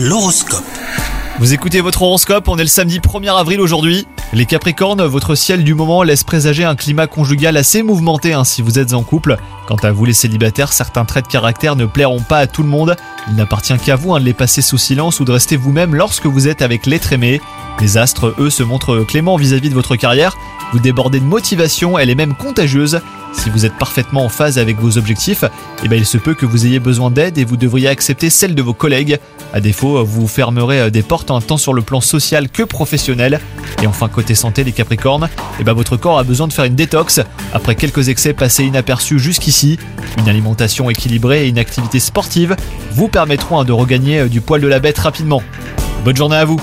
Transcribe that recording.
L'horoscope. Vous écoutez votre horoscope, on est le samedi 1er avril aujourd'hui. Les Capricornes, votre ciel du moment laisse présager un climat conjugal assez mouvementé hein, si vous êtes en couple. Quant à vous les célibataires, certains traits de caractère ne plairont pas à tout le monde. Il n'appartient qu'à vous hein, de les passer sous silence ou de rester vous-même lorsque vous êtes avec l'être aimé. Les astres, eux, se montrent cléments vis-à-vis de votre carrière. Vous débordez de motivation, elle est même contagieuse. Si vous êtes parfaitement en phase avec vos objectifs, eh ben il se peut que vous ayez besoin d'aide et vous devriez accepter celle de vos collègues. À défaut, vous fermerez des portes tant sur le plan social que professionnel. Et enfin, côté santé, les Capricornes, eh ben votre corps a besoin de faire une détox. Après quelques excès passés inaperçus jusqu'ici, une alimentation équilibrée et une activité sportive vous permettront hein, de regagner du poil de la bête rapidement. Bonne journée à vous